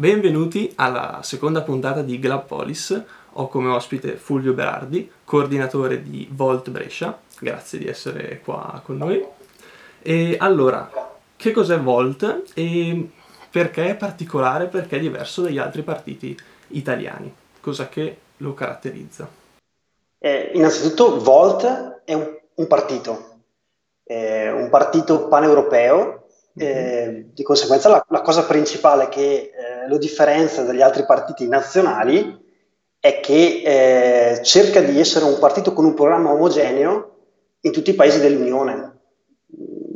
benvenuti alla seconda puntata di Glabpolis. Ho come ospite Fulvio Berardi, coordinatore di Volt Brescia. Grazie di essere qua con noi. E allora, che cos'è Volt e perché è particolare, perché è diverso dagli altri partiti italiani? Cosa che lo caratterizza? Eh, innanzitutto Volt è un, un partito, è un partito paneuropeo, eh, di conseguenza la, la, cosa principale che eh, lo differenzia dagli altri partiti nazionali è che eh, cerca di essere un partito con un programma omogeneo in tutti i paesi dell'Unione.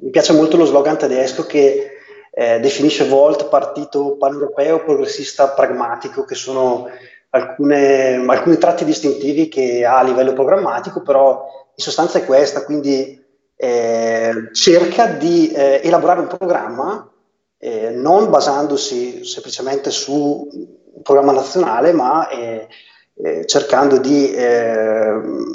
Mi piace molto lo slogan tedesco che eh, definisce Volt partito paneuropeo progressista pragmatico, che sono alcune, alcuni tratti distintivi che ha a livello programmatico, però in sostanza è questa, quindi eh, cerca di eh, elaborare un programma eh, non basandosi semplicemente su un programma nazionale, ma eh, eh, cercando di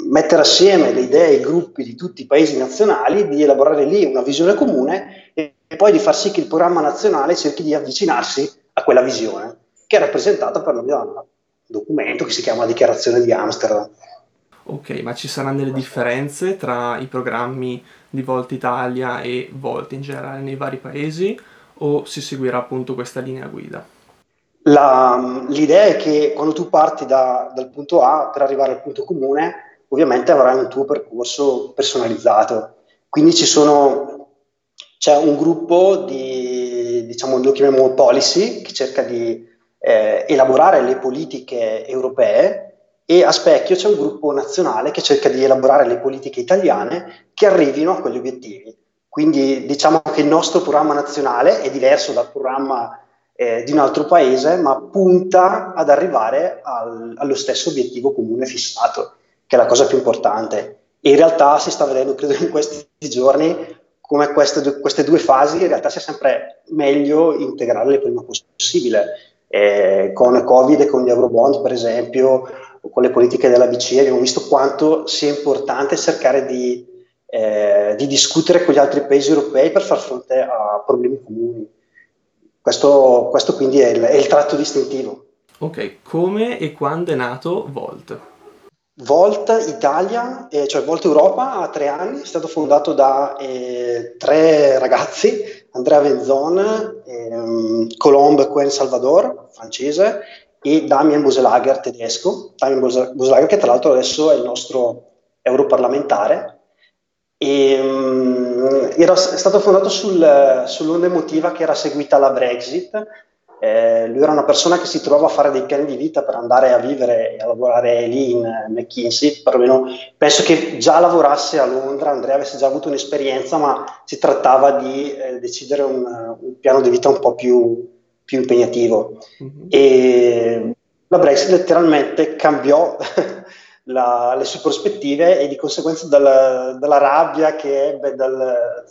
mettere assieme le idee e i gruppi di tutti i paesi nazionali, di elaborare lì una visione comune e, e poi di far sì che il programma nazionale cerchi di avvicinarsi a quella visione, che è rappresentata per noi da un documento che si chiama Dichiarazione di Amsterdam. Ok, ma ci saranno delle differenze tra i programmi di Volt Italia e Volt in generale nei vari paesi o si seguirà appunto questa linea guida? La, l'idea è che quando tu parti da, dal punto A per arrivare al punto comune, ovviamente avrai un tuo percorso personalizzato. Quindi sono, c'è un gruppo di, diciamo, lo chiamiamo policy, che cerca di eh, elaborare le politiche europee e a specchio c'è un gruppo nazionale che cerca di elaborare le politiche italiane che arrivino a quegli obiettivi. Quindi diciamo che il nostro programma nazionale è diverso dal programma eh, di un altro paese, ma punta ad arrivare al, allo stesso obiettivo comune fissato, che è la cosa più importante. E in realtà si sta vedendo, credo, in questi giorni come queste, queste due fasi in realtà sia sempre meglio integrarle prima possibile. Eh, con Covid e con gli Eurobond, per esempio, con le politiche della BCE, abbiamo visto quanto sia importante cercare di, eh, di discutere con gli altri paesi europei per far fronte a problemi comuni. Questo, questo quindi è il, è il, tratto distintivo. Ok, come e quando è nato Volt? Volt Italia, eh, cioè Volt Europa, ha tre anni, è stato fondato da eh, tre ragazzi, Andrea Venzon, ehm, Colombe Quen Salvador, francese, e Damien Boselager, tedesco. Damien Boselager, che tra l'altro adesso è il nostro europarlamentare. E, um, era, è stato fondato sul, sull'onda emotiva che era seguita alla Brexit. Eh, lui era una persona che si trovava a fare dei piani di vita per andare a vivere e a lavorare lì in McKinsey, perlomeno penso che già lavorasse a Londra, Andrea avesse già avuto un'esperienza, ma si trattava di eh, decidere un, un, piano di vita un po' più, più impegnativo. Mm-hmm. E la Brexit letteralmente cambiò la, le sue prospettive e di conseguenza dalla, dalla rabbia che ebbe dal,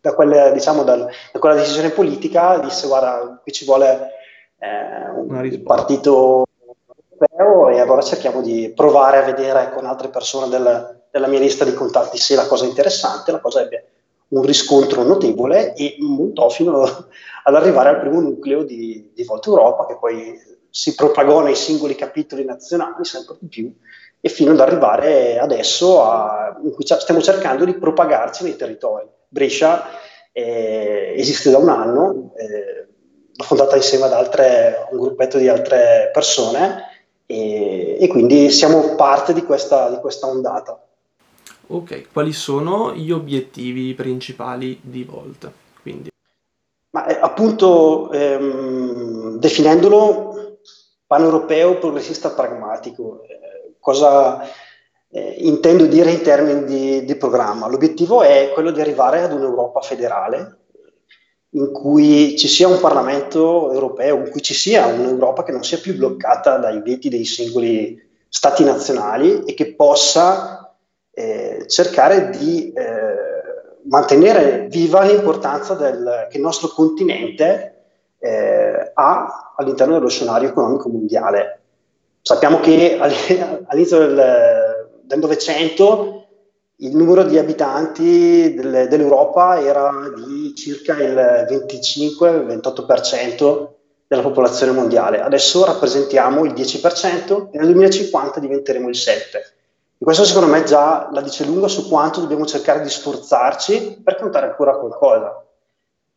da, quelle, diciamo, dal, da, quella decisione politica disse guarda qui ci vuole eh, un partito europeo e allora cerchiamo di provare a vedere con altre persone del, della mia lista di contatti se la cosa è interessante, la cosa ebbe un riscontro notevole e montò fino ad arrivare al primo nucleo di, di Volta Europa che poi si propagò nei singoli capitoli nazionali sempre di più e fino ad arrivare adesso a, in cui stiamo cercando di propagarci nei territori. Brescia eh, esiste da un anno, eh, l'ho fondata insieme ad altre, un gruppetto di altre persone e, e quindi siamo parte di questa, di questa ondata. Ok, quali sono gli obiettivi principali di Volt? Quindi? Ma eh, appunto ehm, definendolo paneuropeo progressista pragmatico, eh, cosa eh, intendo dire in termini di, di, programma? L'obiettivo è quello di arrivare ad un'Europa federale in cui ci sia un Parlamento europeo, in cui ci sia un'Europa che non sia più bloccata dai veti dei singoli stati nazionali e che possa eh, cercare di eh, mantenere viva l'importanza del, che il nostro continente eh, ha all'interno dello scenario economico mondiale. Sappiamo che all'inizio del Novecento il numero di abitanti del, dell'Europa era di circa il 25-28% della popolazione mondiale. Adesso rappresentiamo il 10% e nel 2050 diventeremo il 7%. E questo secondo me già la dice lunga su quanto dobbiamo cercare di sforzarci per contare ancora qualcosa.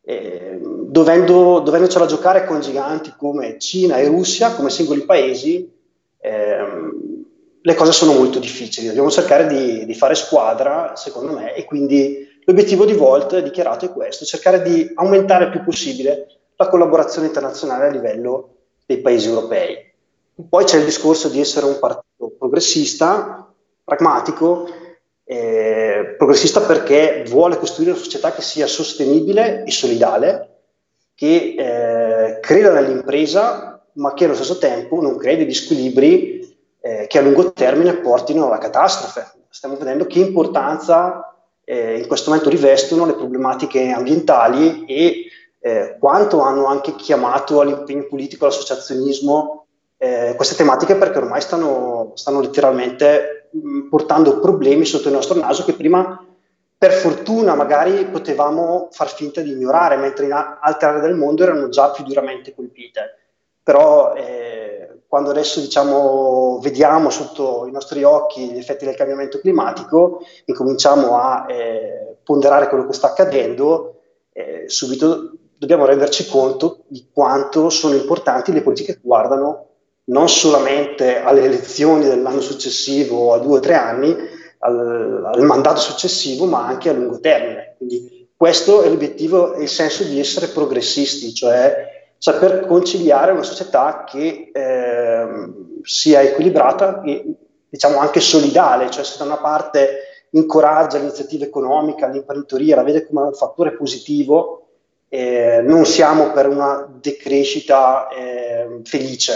Eh, dovendo, dovendocela giocare con giganti come Cina e Russia, come singoli paesi, ehm, le cose sono molto difficili. Dobbiamo cercare di, di, fare squadra, secondo me, e quindi l'obiettivo di Volt dichiarato è questo, cercare di aumentare il più possibile la collaborazione internazionale a livello dei paesi europei. Poi c'è il discorso di essere un partito progressista, pragmatico, eh, progressista perché vuole costruire una società che sia sostenibile e solidale, che eh, creda nell'impresa, ma che allo stesso tempo non crei degli squilibri eh, che a lungo termine portino alla catastrofe. Stiamo vedendo che importanza eh, in questo momento rivestono le problematiche ambientali e eh, quanto hanno anche chiamato all'impegno politico, all'associazionismo eh, queste tematiche perché ormai stanno, stanno letteralmente portando problemi sotto il nostro naso che prima per fortuna magari potevamo far finta di ignorare, mentre in altre aree del mondo erano già più duramente colpite. Però eh, quando adesso diciamo, vediamo sotto i nostri occhi gli effetti del cambiamento climatico, incominciamo a eh, ponderare quello che sta accadendo, eh, subito dobbiamo renderci conto di quanto sono importanti le politiche che guardano non solamente alle elezioni dell'anno successivo o a due o tre anni, al, al, mandato successivo, ma anche a lungo termine. Quindi questo è l'obiettivo e il senso di essere progressisti, cioè saper conciliare una società che eh, sia equilibrata e diciamo anche solidale, cioè se da una parte incoraggia l'iniziativa economica, l'imprenditoria, la vede come un fattore positivo, eh, non siamo per una decrescita eh, felice,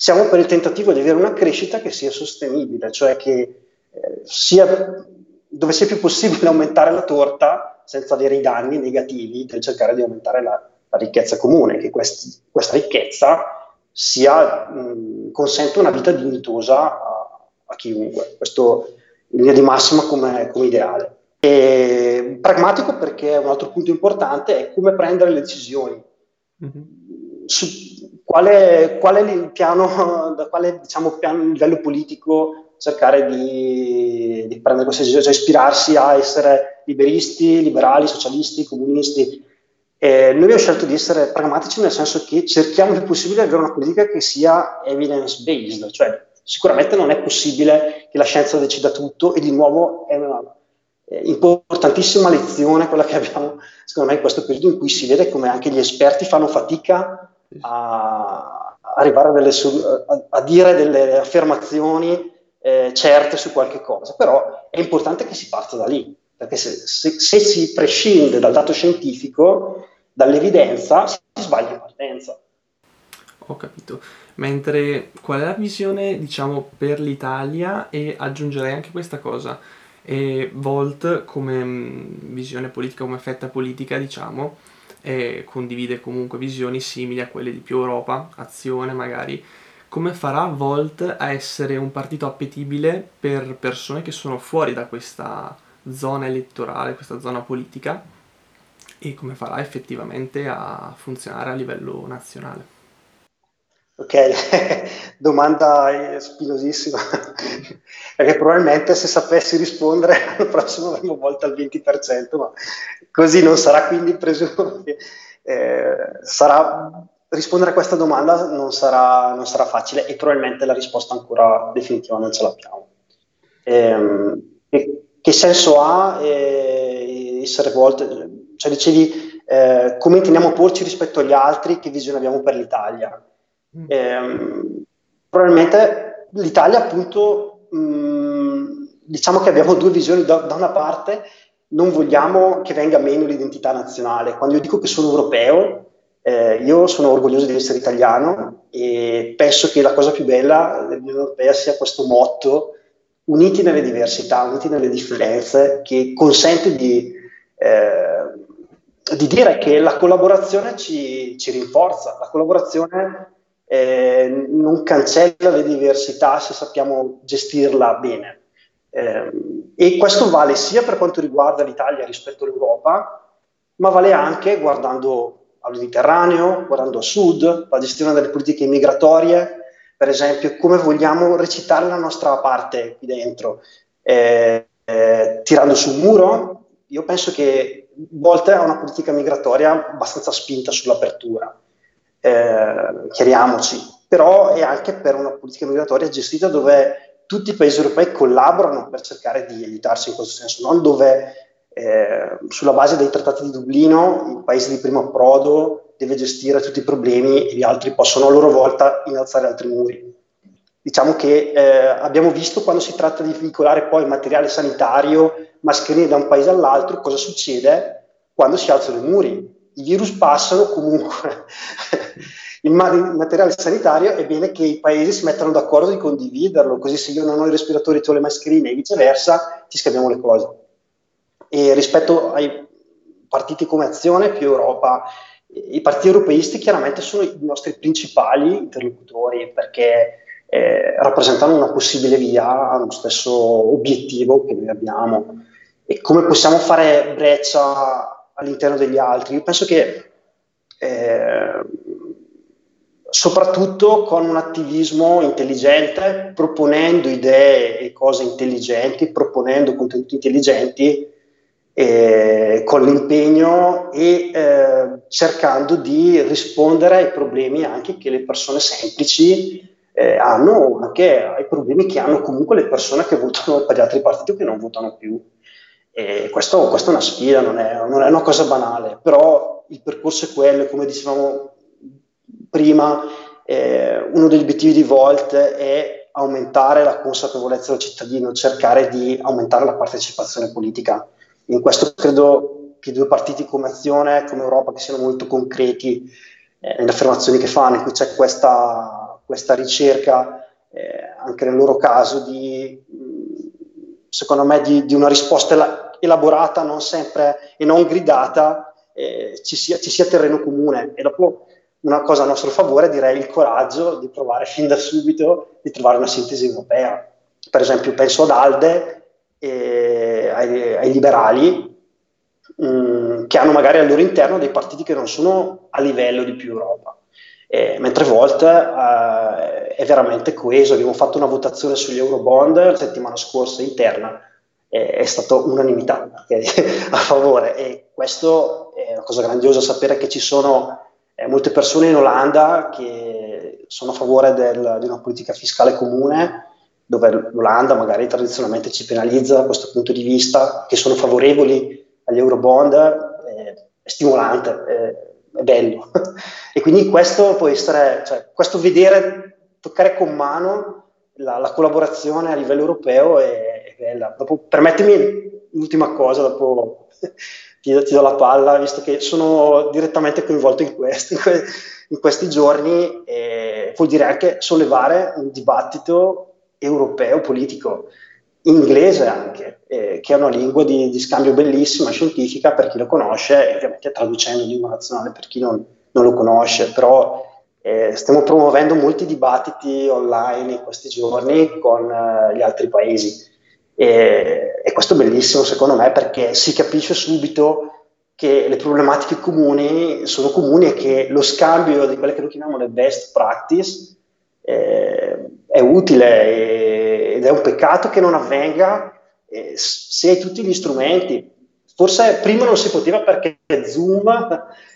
siamo per il tentativo di avere una crescita che sia sostenibile, cioè che eh, sia dove sia più possibile aumentare la torta senza avere i danni negativi del cercare di aumentare la, la ricchezza comune, che questi, questa ricchezza sia, mh, consente una vita dignitosa a, a, chiunque. Questo in linea di massima come, come ideale. E pragmatico perché un altro punto importante è come prendere le decisioni. Mm-hmm. Su qual è il piano, da quale diciamo, piano, livello politico cercare di, di, prendere queste decisioni, cioè ispirarsi a essere liberisti, liberali, socialisti, comunisti. E noi abbiamo scelto di essere pragmatici nel senso che cerchiamo il possibile di avere una politica che sia evidence-based, cioè sicuramente non è possibile che la scienza decida tutto e di nuovo è una eh, importantissima lezione quella che abbiamo, secondo me, in questo periodo in cui si vede come anche gli esperti fanno fatica a arrivare a, delle, a, a dire delle affermazioni eh, certe su qualche cosa, però è importante che si parta da lì, perché se, se, se si prescinde dal dato scientifico, dall'evidenza, si sbaglia in partenza. Ho capito. Mentre qual è la visione, diciamo, per l'Italia e aggiungerei anche questa cosa e Volt come mm, visione politica, come fetta politica, diciamo, e condivide comunque visioni simili a quelle di più Europa, azione magari. Come farà Volt a essere un partito appetibile per persone che sono fuori da questa zona elettorale, questa zona politica e come farà effettivamente a funzionare a livello nazionale? Ok, domanda spinosissima, perché probabilmente se sapessi rispondere l'anno prossimo avremmo volta al 20%, ma così non sarà, quindi presumo che eh, sarà, rispondere a questa domanda non sarà, non sarà, facile e probabilmente la risposta ancora definitiva non ce l'abbiamo. Eh, che, che, senso ha eh, essere volte, cioè dicevi eh, come intendiamo porci rispetto agli altri, che visione abbiamo per l'Italia? Mm. Eh, probabilmente l'Italia appunto mh, mm, diciamo che abbiamo due visioni. Da, da, una parte non vogliamo che venga meno l'identità nazionale. Quando io dico che sono europeo eh, io sono orgoglioso di essere italiano e penso che la cosa più bella dell'Unione Europea sia questo motto uniti nelle diversità, uniti nelle differenze che consente di eh, di dire che la collaborazione ci, ci rinforza, la collaborazione eh, non cancella le diversità se sappiamo gestirla bene. Eh, e questo vale sia per quanto riguarda l'Italia rispetto all'Europa, ma vale anche guardando al Mediterraneo, guardando a sud, la gestione delle politiche migratorie, per esempio, come vogliamo recitare la nostra parte qui dentro, eh, eh, tirando su un muro. Io penso che Volte ha una politica migratoria abbastanza spinta sull'apertura, eh, chiariamoci, però è anche per una politica migratoria gestita dove tutti i paesi europei collaborano per cercare di aiutarsi in questo senso, non dove eh, sulla base dei trattati di Dublino il paese di primo approdo deve gestire tutti i problemi e gli altri possono a loro volta innalzare altri muri. Diciamo che eh, abbiamo visto quando si tratta di veicolare poi materiale sanitario, mascherine da un paese all'altro, cosa succede quando si alzano i muri. I virus passano comunque. Il materiale sanitario è bene che i paesi si mettano d'accordo di condividerlo, così se io non ho i respiratori tu le mascherine e viceversa, ci scambiamo le cose. E rispetto ai partiti come Azione più Europa, i partiti europeisti chiaramente sono i nostri principali interlocutori perché eh, rappresentano una possibile via allo stesso obiettivo che noi abbiamo. E come possiamo fare breccia all'interno degli altri? Io penso che eh, soprattutto con un attivismo intelligente, proponendo idee e cose intelligenti, proponendo contenuti intelligenti, eh, con l'impegno e eh, cercando di rispondere ai problemi anche che le persone semplici eh, hanno, anche ai problemi che hanno comunque le persone che votano per gli altri partiti o che non votano più. Questo, questa è una sfida, non è, non è una cosa banale, però il percorso è quello, come dicevamo prima, eh, uno degli obiettivi di Volt è aumentare la consapevolezza del cittadino, cercare di aumentare la partecipazione politica in questo credo che due partiti come Azione, come Europa, che siano molto concreti eh, nelle affermazioni che fanno, in cui c'è questa, questa ricerca, eh, anche nel loro caso, di, secondo me, di, di una risposta elaborata, non sempre e non gridata, eh, ci, sia, ci sia terreno comune. E dopo una cosa a nostro favore direi il coraggio di provare fin da subito di trovare una sintesi europea. Per esempio penso ad Alde eh, ai, ai, liberali mh, mm, che hanno magari al loro interno dei partiti che non sono a livello di più Europa. Eh, mentre Volt eh, è veramente coeso. Abbiamo fatto una votazione sugli Eurobond la settimana scorsa interna, eh, è stata unanimità a favore e questo è una cosa grandiosa sapere che ci sono eh, molte persone in Olanda che sono a favore del, di una politica fiscale comune dove l'Olanda magari tradizionalmente ci penalizza da questo punto di vista, che sono favorevoli agli eurobond, eh, è stimolante, eh, è bello. e quindi questo può essere, cioè, questo vedere, toccare con mano la, la collaborazione a livello europeo è, è bella. Dopo, permettimi l'ultima cosa, dopo ti, ti, do la palla, visto che sono direttamente coinvolto in questo, in, que- in questi giorni, eh, vuol dire anche sollevare un dibattito europeo politico, inglese anche, eh, che è una lingua di, di, scambio bellissima, scientifica per chi lo conosce, e ovviamente traducendo in lingua nazionale per chi non, non lo conosce, però eh, stiamo promuovendo molti dibattiti online in questi giorni con eh, gli altri paesi. E, e questo è bellissimo secondo me perché si capisce subito che le problematiche comuni sono comuni e che lo scambio di quelle che noi chiamiamo le best practice eh, è utile ed è un peccato che non avvenga eh, se hai tutti gli strumenti. Forse prima non si poteva perché Zoom,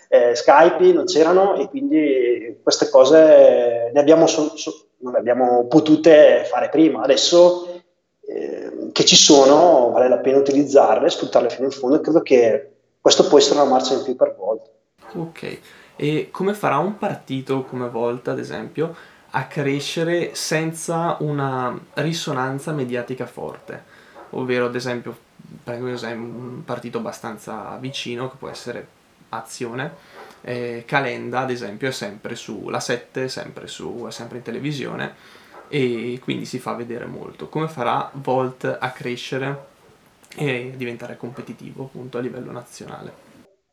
eh, Skype non c'erano e quindi queste cose ne abbiamo so, so, non le abbiamo potute fare prima. Adesso eh, che ci sono vale la pena utilizzarle, sfruttarle fino in fondo e credo che questo può essere una marcia in più per Volta. Ok, e come farà un partito come Volta, ad esempio, a crescere senza una risonanza mediatica forte, ovvero ad esempio prendo un partito abbastanza vicino che può essere Azione, eh, Calenda ad esempio è sempre su La 7, sempre, su, è sempre in televisione e quindi si fa vedere molto. Come farà Volt a crescere e diventare competitivo appunto a livello nazionale?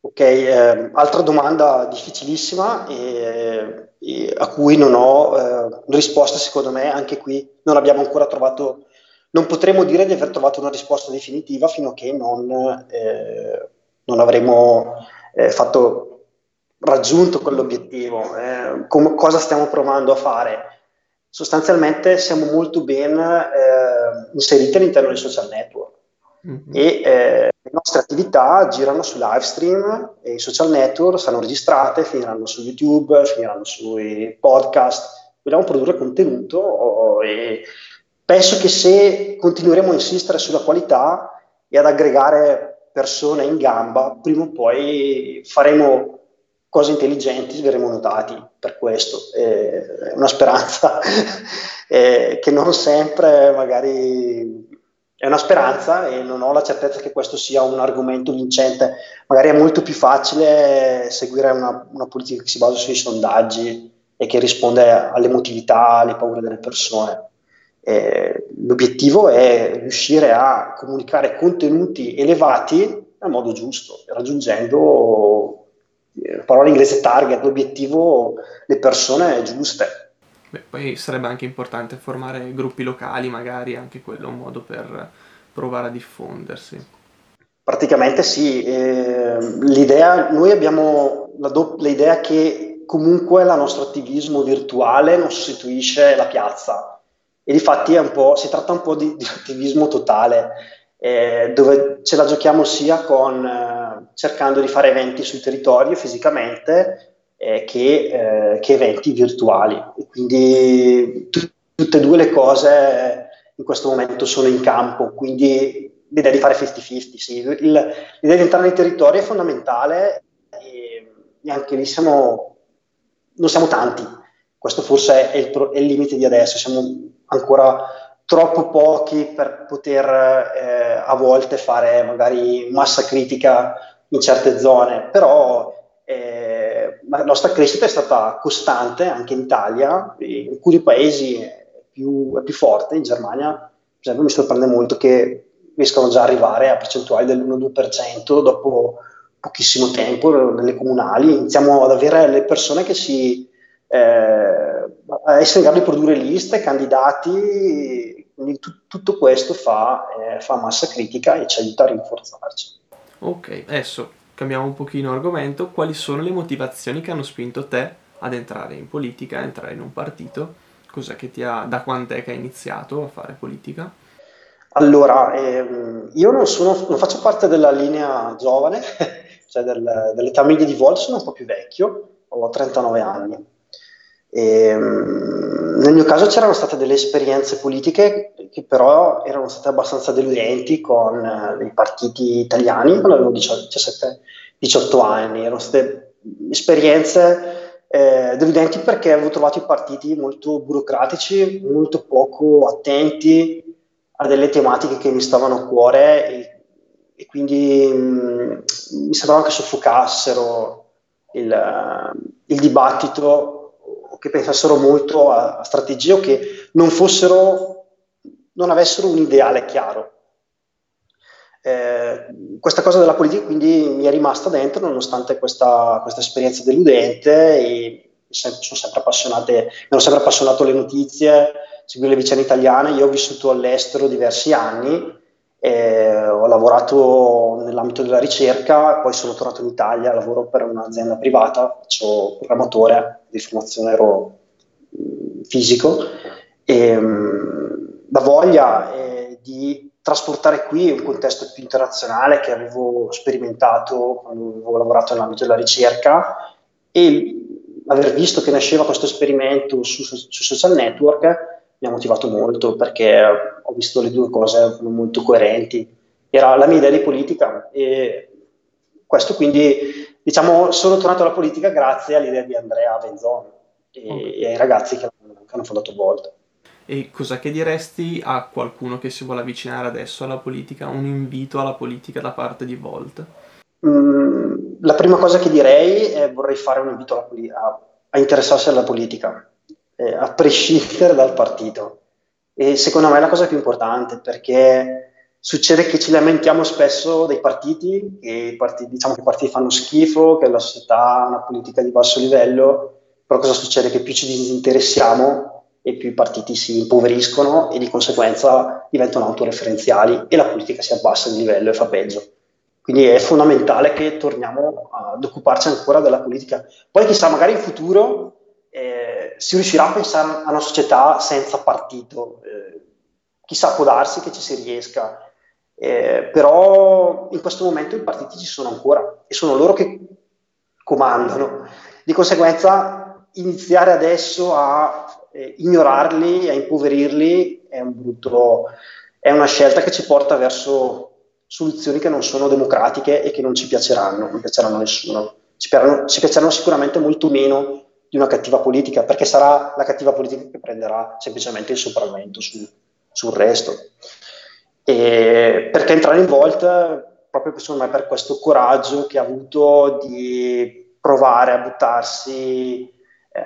Ok, eh, altra domanda difficilissima e, e a cui non ho eh, risposta secondo me, anche qui non abbiamo ancora trovato, non potremo dire di aver trovato una risposta definitiva fino a che non, eh, non avremo eh, fatto raggiunto quell'obiettivo, eh, com- cosa stiamo provando a fare. Sostanzialmente siamo molto ben eh, inseriti all'interno dei social network mm-hmm. e eh, le nostre attività girano su live stream e i social network saranno registrate, finiranno su YouTube, finiranno sui podcast. Vogliamo produrre contenuto oh, e penso che se continueremo a insistere sulla qualità e ad aggregare persone in gamba, prima o poi faremo cose intelligenti, verremo notati per questo. È una speranza che non sempre magari è una speranza e non ho la certezza che questo sia un argomento vincente. Magari è molto più facile seguire una, una politica che si basa sui sondaggi e che risponde all'emotività, alle paure delle persone. Eh, l'obiettivo è riuscire a comunicare contenuti elevati nel modo giusto, raggiungendo, eh, parola inglese target, l'obiettivo, le persone giuste. Beh, poi sarebbe anche importante formare gruppi locali, magari anche quello è un modo per provare a diffondersi. Praticamente sì, eh, l'idea, noi abbiamo la do- l'idea che comunque il nostro attivismo virtuale non sostituisce la piazza, e difatti si tratta un po' di, di attivismo totale, eh, dove ce la giochiamo sia con, eh, cercando di fare eventi sul territorio fisicamente eh, che, eh, che, eventi virtuali. E quindi t- tutte e due le cose in questo momento sono in campo, quindi l'idea di fare 50-50, sì. Il, l'idea di entrare nei territori è fondamentale e, e anche lì siamo, non siamo tanti, questo forse è il, è il limite di adesso, siamo ancora troppo pochi per poter eh, a volte fare magari massa critica in certe zone, però eh, la nostra crescita è stata costante anche in Italia, in alcuni paesi è più, è più forte, in Germania per esempio mi sorprende molto che riescano già ad arrivare a percentuali dell'1-2% dopo pochissimo tempo nelle comunali, iniziamo ad avere le persone che si eh, essere in grado di produrre liste, candidati, quindi t- tutto questo fa, eh, fa, massa critica e ci aiuta a rinforzarci. Ok, adesso cambiamo un pochino argomento. Quali sono le motivazioni che hanno spinto te ad entrare in politica, a entrare in un partito? Cos'è che ti ha, da quant'è che hai iniziato a fare politica? Allora, ehm, io non, sono, non, faccio parte della linea giovane, cioè del, dell'età media di Volt, sono un po' più vecchio, ho 39 anni. E, ehm, nel mio caso c'erano state delle esperienze politiche che però erano state abbastanza deludenti con eh, i partiti italiani quando avevo 17-18 anni, erano state esperienze eh, deludenti perché avevo trovato i partiti molto burocratici, molto poco attenti a delle tematiche che mi stavano a cuore e, e quindi mh, mm, mi sembrava che soffocassero il, il dibattito che pensassero molto a, a strategie o che non fossero, non avessero un ideale chiaro. Eh, questa cosa della politica quindi mi è rimasta dentro nonostante questa, questa esperienza deludente e sono sempre appassionate, mi hanno sempre appassionato le notizie, seguire le vicende italiane. Io ho vissuto all'estero diversi anni, eh, ho lavorato nell'ambito della ricerca, poi sono tornato in Italia, lavoro per un'azienda privata, faccio programmatore di formazione ero fisico. E la voglia eh, di trasportare qui un contesto più internazionale che avevo sperimentato quando avevo lavorato nell'ambito della ricerca e aver visto che nasceva questo esperimento su, su social network mi ha motivato molto perché ho visto le due cose molto coerenti. Era la mia idea di politica e questo quindi diciamo, sono tornato alla politica grazie all'idea di Andrea Benzon e, okay. e ai ragazzi che, che hanno fondato Volt. E cosa che diresti a qualcuno che si vuole avvicinare adesso alla politica, un invito alla politica da parte di Volt? Mm, la prima cosa che direi è vorrei fare un invito alla, a, a interessarsi alla politica, eh, a prescindere dal partito. E secondo me è la cosa più importante perché succede che ci lamentiamo spesso dei partiti, che i partiti, diciamo che i partiti fanno schifo, che la società ha una politica di basso livello, però cosa succede? Che più ci disinteressiamo e più i partiti si impoveriscono e di conseguenza diventano autoreferenziali e la politica si abbassa di livello e fa peggio. Quindi è fondamentale che torniamo ad occuparci ancora della politica. Poi chissà, magari in futuro eh, si riuscirà a pensare a una società senza partito. Eh, chissà, può darsi che ci si riesca. Eh, però in questo momento i partiti ci sono ancora e sono loro che comandano. Di conseguenza iniziare adesso a eh, ignorarli, a impoverirli è, un brutto, è una scelta che ci porta verso soluzioni che non sono democratiche e che non ci piaceranno, non piaceranno a nessuno. Ci piaceranno, ci piaceranno sicuramente molto meno di una cattiva politica, perché sarà la cattiva politica che prenderà semplicemente il sopravvento su, sul resto. E perché entrare in Volt, proprio secondo me per questo coraggio che ha avuto di provare a buttarsi eh,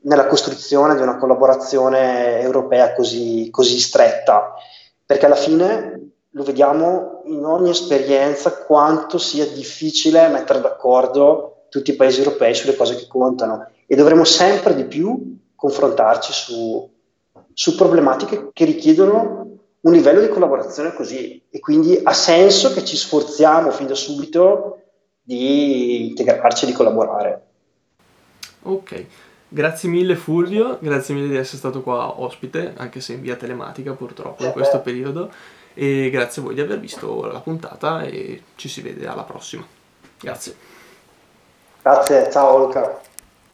nella costruzione di una collaborazione europea così, così stretta, perché alla fine lo vediamo in ogni esperienza quanto sia difficile mettere d'accordo tutti i paesi europei sulle cose che contano e dovremo sempre di più confrontarci su, su problematiche che richiedono un livello di collaborazione così e quindi ha senso che ci sforziamo fin da subito di integrarci e di collaborare. Ok, grazie mille Fulvio, grazie mille di essere stato qua ospite, anche se in via telematica purtroppo in questo periodo, e grazie a voi di aver visto la puntata e ci si vede alla prossima. Grazie. Grazie, ciao Luca.